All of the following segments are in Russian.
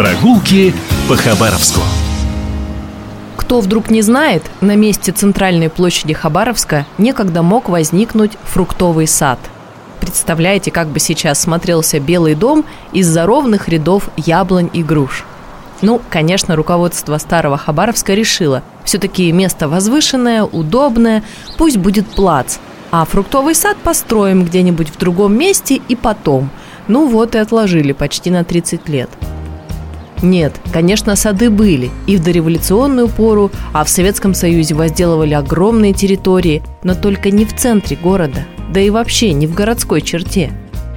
Прогулки по Хабаровску. Кто вдруг не знает, на месте центральной площади Хабаровска некогда мог возникнуть фруктовый сад. Представляете, как бы сейчас смотрелся Белый дом из-за ровных рядов яблонь и груш. Ну, конечно, руководство старого Хабаровска решило, все-таки место возвышенное, удобное, пусть будет плац, а фруктовый сад построим где-нибудь в другом месте и потом. Ну вот и отложили почти на 30 лет – нет, конечно, сады были и в дореволюционную пору, а в Советском Союзе возделывали огромные территории, но только не в центре города, да и вообще не в городской черте.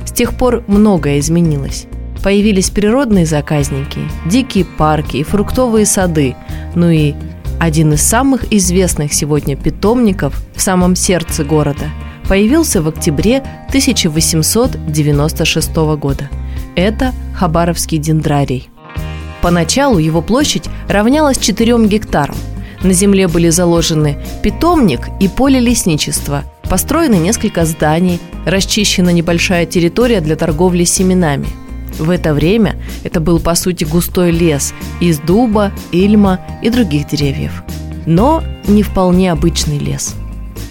С тех пор многое изменилось. Появились природные заказники, дикие парки и фруктовые сады, ну и один из самых известных сегодня питомников в самом сердце города появился в октябре 1896 года. Это Хабаровский дендрарий. Поначалу его площадь равнялась 4 гектарам. На земле были заложены питомник и поле лесничества, построены несколько зданий, расчищена небольшая территория для торговли семенами. В это время это был, по сути, густой лес из дуба, ильма и других деревьев. Но не вполне обычный лес.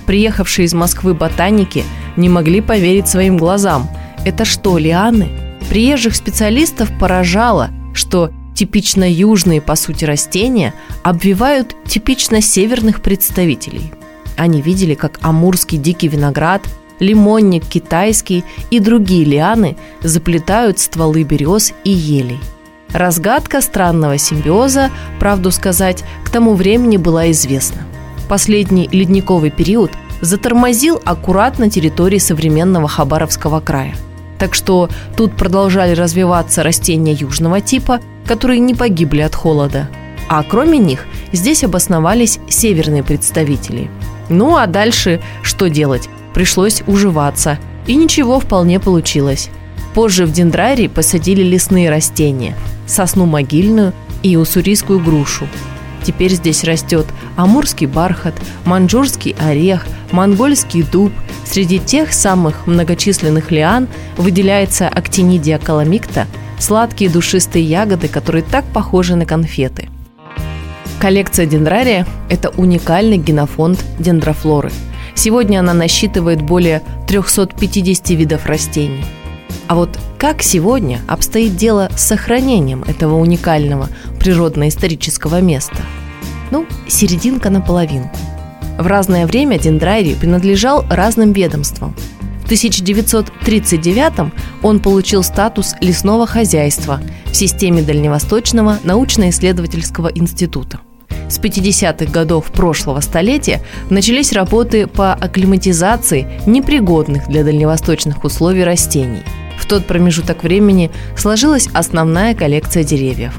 Приехавшие из Москвы ботаники не могли поверить своим глазам. Это что, лианы? Приезжих специалистов поражало, что типично южные, по сути, растения обвивают типично северных представителей. Они видели, как амурский дикий виноград, лимонник китайский и другие лианы заплетают стволы берез и елей. Разгадка странного симбиоза, правду сказать, к тому времени была известна. Последний ледниковый период затормозил аккурат на территории современного Хабаровского края. Так что тут продолжали развиваться растения южного типа – которые не погибли от холода. А кроме них здесь обосновались северные представители. Ну а дальше что делать? Пришлось уживаться. И ничего вполне получилось. Позже в дендрарии посадили лесные растения – сосну могильную и уссурийскую грушу. Теперь здесь растет амурский бархат, маньчжурский орех, монгольский дуб. Среди тех самых многочисленных лиан выделяется актинидия каламикта – сладкие душистые ягоды, которые так похожи на конфеты. Коллекция дендрария – это уникальный генофонд дендрофлоры. Сегодня она насчитывает более 350 видов растений. А вот как сегодня обстоит дело с сохранением этого уникального природно-исторического места? Ну, серединка наполовину. В разное время дендрарий принадлежал разным ведомствам – 1939 он получил статус лесного хозяйства в системе Дальневосточного научно-исследовательского института. С 50-х годов прошлого столетия начались работы по акклиматизации непригодных для дальневосточных условий растений. В тот промежуток времени сложилась основная коллекция деревьев.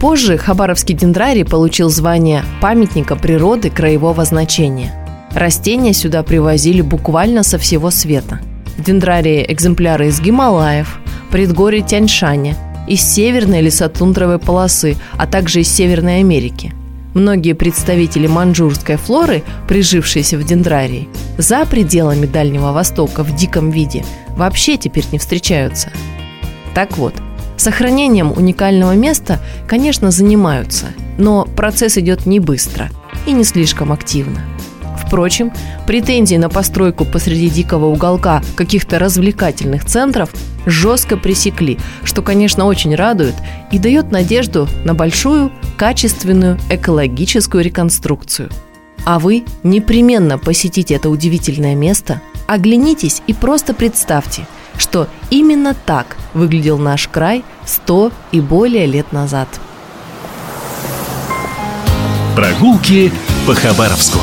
Позже Хабаровский дендрарий получил звание памятника природы краевого значения – Растения сюда привозили буквально со всего света. Дендрарии экземпляры из Гималаев, предгорий Тяньшаня, из северной лесотундровой полосы, а также из Северной Америки. Многие представители маньчжурской флоры, прижившиеся в дендрарии, за пределами Дальнего Востока в диком виде вообще теперь не встречаются. Так вот, сохранением уникального места, конечно, занимаются, но процесс идет не быстро и не слишком активно – Впрочем, претензии на постройку посреди дикого уголка каких-то развлекательных центров жестко пресекли, что, конечно, очень радует и дает надежду на большую, качественную экологическую реконструкцию. А вы непременно посетите это удивительное место, оглянитесь и просто представьте, что именно так выглядел наш край 100 и более лет назад. Прогулки по Хабаровску.